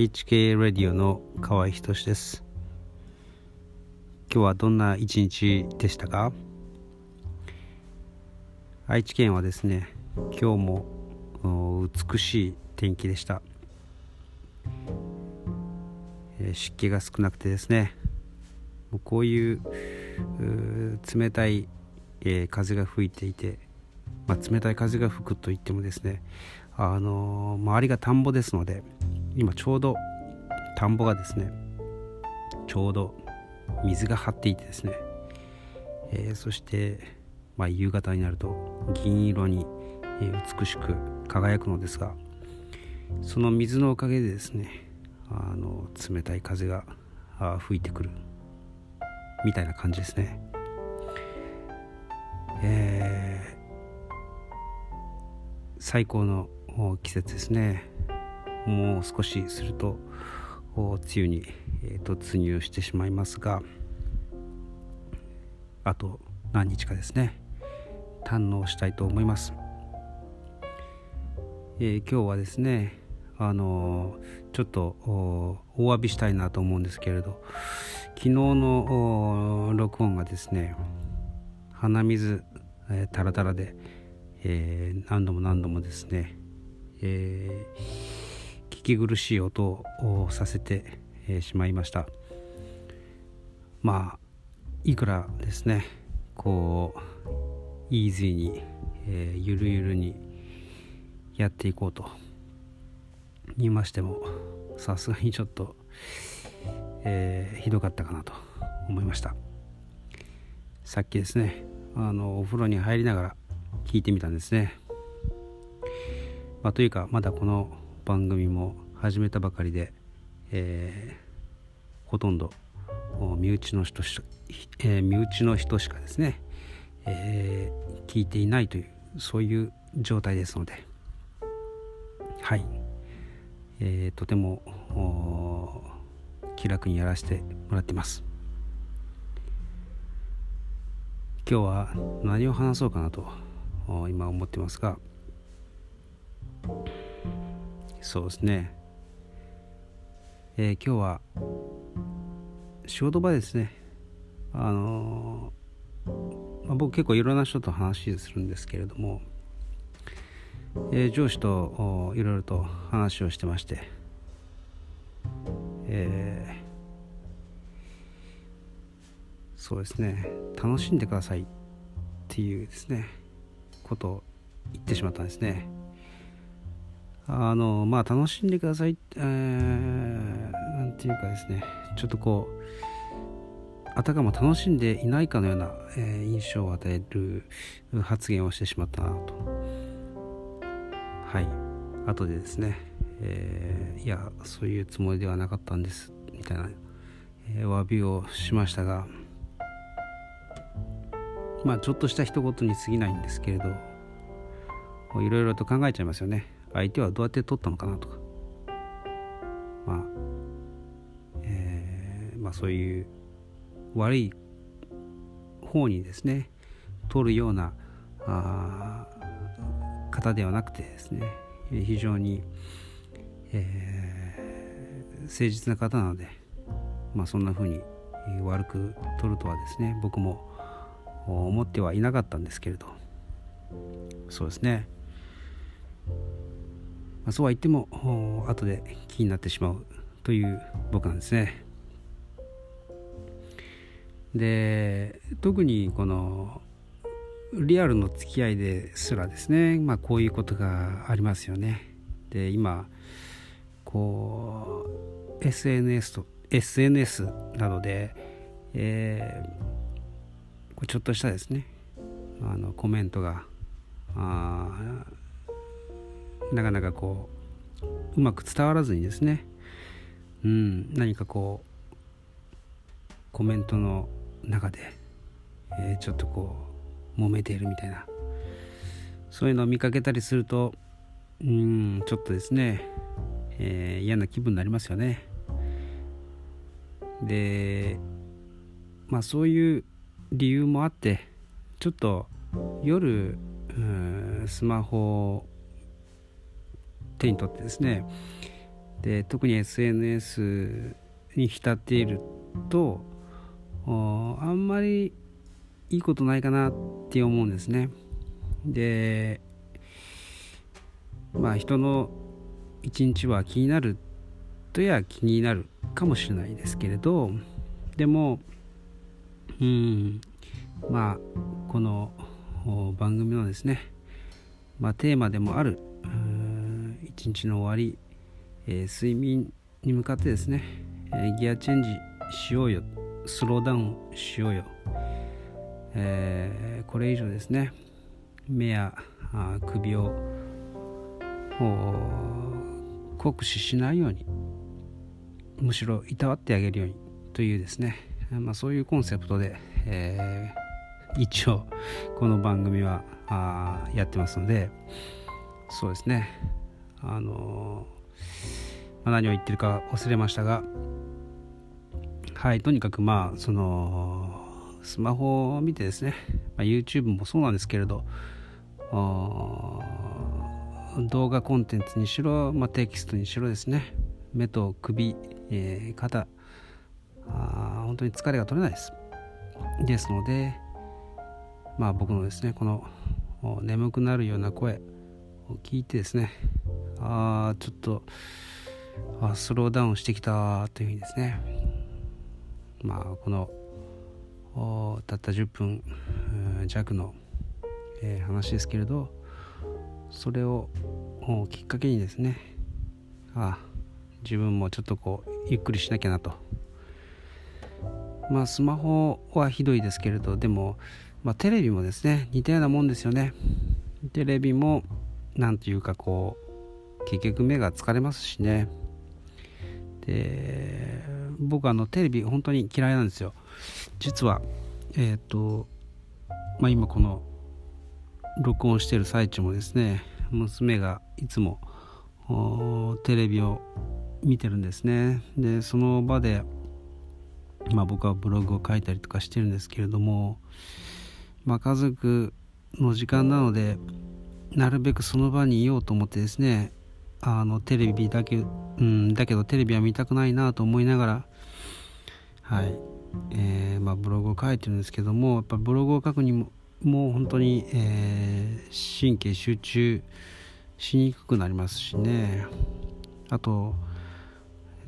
HK ラディオの河合仁です。今日はどんな一日でしたか？愛知県はですね今日も美しい天気でした、え、湿気が少なくてですねこういう冷たい、えー、風が吹いていて、まあ、冷たい風が吹くといってもですねあのー、周りが田んぼですので今ちょうど田んぼがですねちょうど水が張っていてですね、えー、そして、まあ、夕方になると銀色に、美しく輝くのですがその水のおかげでですねあの冷たい風が吹いてくるみたいな感じですね。えー、最高の季節ですねもう少しすると梅雨に、え、突入してしまいますがあと何日かですね。堪能したいと思います、えー、今日はですねあのー、ちょっとお詫びしたいなと思うんですけれど昨日の録音がですね鼻水、えー、タラタラで、えー、何度も何度もですね、えー、聞き苦しい音をさせて、しまいました。まあいくらですねこうイージーに、えー、ゆるゆるにやっていこうと言いましてもさすがにちょっと、えー、ひどかったかなと思いました。さっきですねあのお風呂に入りながら聞いてみたんですね。まあ、というかまだこの番組も始めたばかりで、えー、ほとんど身内の人し、えー、身内の人しかですね、えー、聞いていないというそういう状態ですので。はい、えー、とても気楽にやらせてもらっています。今日は何を話そうかなと今思ってますがそうですね、えー、今日は仕事場ですね。あのー、まあ、僕結構いろんな人と話するんですけれども、えー、上司といろいろと話をしてまして、えー、そうですね。楽しんでくださいっていうですねことを言ってしまったんですね。あのまあ楽しんでください、えー、なんていうかですね。ちょっとこうあたかも楽しんでいないかのような、えー、印象を与える発言をしてしまったなと。はい。後でですね、えー、いやそういうつもりではなかったんです。みたいな、えー、詫びをしましたが。まあちょっとした一言に過ぎないんですけれど。いろいろと考えちゃいますよね。相手はどうやって取ったのかなとか。まあ、えー、まあそういう悪い方にですね取るようなあ方ではなくてですね非常に、えー、誠実な方なので、まあ、そんな風に悪く取るとはですね僕も思ってはいなかったんですけれど。そうですね。まあ、そうは言っても後で気になってしまうという僕なんですね。で特にこのリアルの付き合いですらですねまあこういうことがありますよね。で今こう SNS と SNS などで、えー、ちょっとしたですねあのコメントがあなかなかこううまく伝わらずにですね、うん、何かこうコメントの中で、えー、ちょっとこう揉めているみたいな。そういうのを見かけたりするとうんちょっとですね、えー、嫌な気分になりますよね。でまあそういう理由もあってちょっと夜スマホ手に取ってですね。で特に SNS に浸っているとあんまりいいことないかなって思うんですね。でまあ人の一日は気になるとや気になるかもしれないですけれどでもうんまあこの番組のですね、まあ、テーマでもある一日の終わり、えー、睡眠に向かってですね、え、ギアチェンジしようよスローダウンしようよ、え、これ以上ですね目や首を酷使しないようにむしろいたわってあげるようにというですね、まあ、そういうコンセプトで、えー、一応この番組はあやってますのでそうですね。あの、まあ、何を言ってるか忘れましたがはいとにかくまあそのスマホを見てですね、まあ、YouTube もそうなんですけれど動画コンテンツにしろ、まあ、テキストにしろですね目と首、えー、肩あ本当に疲れが取れないです。ですのでまあ僕のですねこの眠くなるような声を聞いてですねああちょっとあスローダウンしてきたというふうにですね。まあこのたった10分弱の、えー、話ですけれどそれをきっかけにですねあ自分もちょっとこうゆっくりしなきゃなと。まあスマホはひどいですけれどでも、まあ、テレビもですね似たようなもんですよね。テレビもなんというかこう結局目が疲れますしね。で僕あのテレビ本当に嫌いなんですよ。実はえっ、ー、とまあ今この録音してる最中もですね娘がいつもテレビを見てるんですね。でその場でまあ僕はブログを書いたりとかしてるんですけれどもまあ家族の時間なのでなるべくその場にいようと思ってですねあのテレビだけうんだけどテレビは見たくないなと思いながらはい。えー、まあブログを書いてるんですけどもやっぱブログを書くにももう本当に、えー、神経集中しにくくなりますしね。あと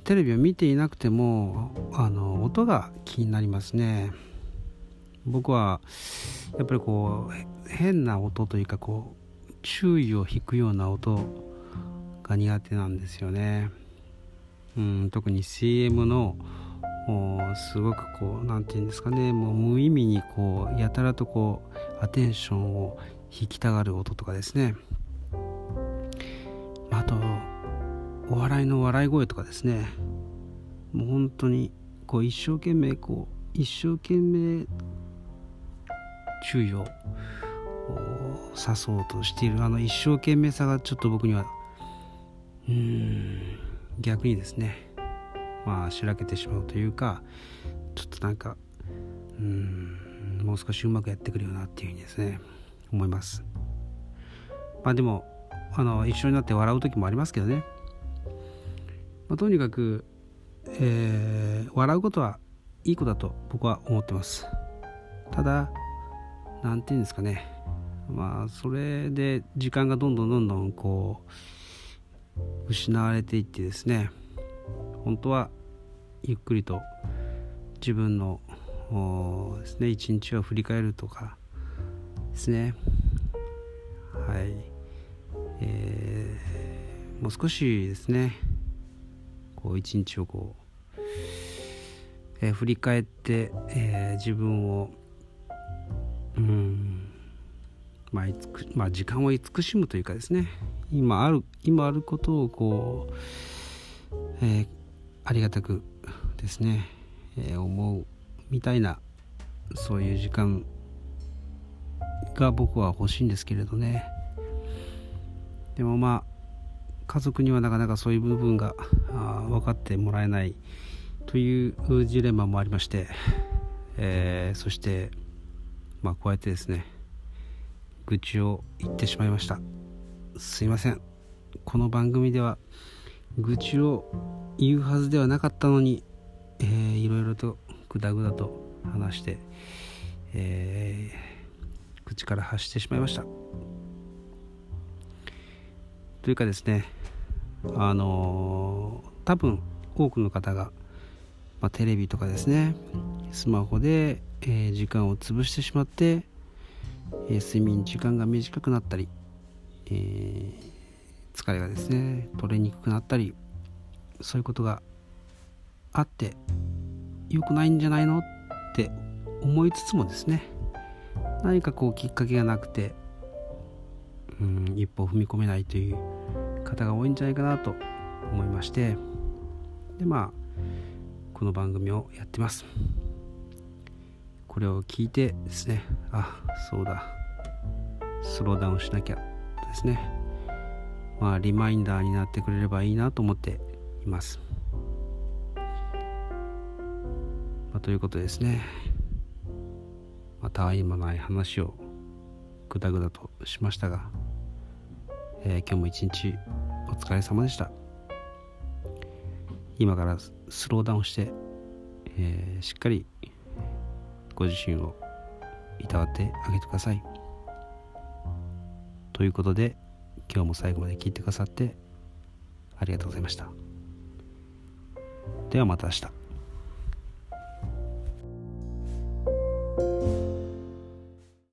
テレビを見ていなくてもあの音が気になりますね。僕はやっぱりこう変な音というかこう注意を引くような音が苦手なんですよね。うん特に CM のすごくこう何て言うんですかね。もう無意味にこうやたらとこうアテンションを引きたがる音とかですね。あとお笑いの笑い声とかですね。もう本当にこう一生懸命こう一生懸命注意を誘そうとしているあの一生懸命さがちょっと僕にはうん逆にですねまあしらけてしまうというかちょっとなんかうんもう少しうまくやってくるよなっていうふうにですね思います。まあでもあの一緒になって笑う時もありますけどね、まあ、とにかく、えー、笑うことはいいことだと僕は思ってます。ただ何て言うんですかね。まあそれで時間がどんどんどんどんこう失われていってですね本当はゆっくりと自分のですね一日を振り返るとかですね。はい。えー、もう少しですねこう一日をこう、えー、振り返って、えー、自分をうんまあ、まあ、時間を慈しむというかですね。今ある今あることをこう、えー、ありがたくですね、えー、思うみたいなそういう時間が僕は欲しいんですけれどね。でもまあ家族にはなかなかそういう部分が分かってもらえないというジレンマもありまして、えー、そしてまあこうやってですね愚痴を言ってしまいました。すいません。この番組では愚痴を言うはずではなかったのに、えー、いろいろとグダグダと話して、えー、口から発してしまいました。というかですねあのー、多分多くの方が、まあ、テレビとかですねスマホで、えー、時間を潰してしまって、え、睡眠時間が短くなったり、えー、疲れがですね取れにくくなったりそういうことがあって良くないんじゃないのって思いつつもですね何かこうきっかけがなくてうん一歩踏み込めないという方が多いんじゃないかなと思いましてでまあこの番組をやってます。これを聞いてですねあそうだ。スローダウンしなきゃですね。まあリマインダーになってくれればいいなと思っています、まあ、ということですね。また今ない話をぐだぐだとしましたが、えー、今日も一日お疲れ様でした。今からスローダウンして、えー、しっかりご自身をいたわってあげてください。ということで今日も最後まで聞いてくださってありがとうございました。ではまた明日。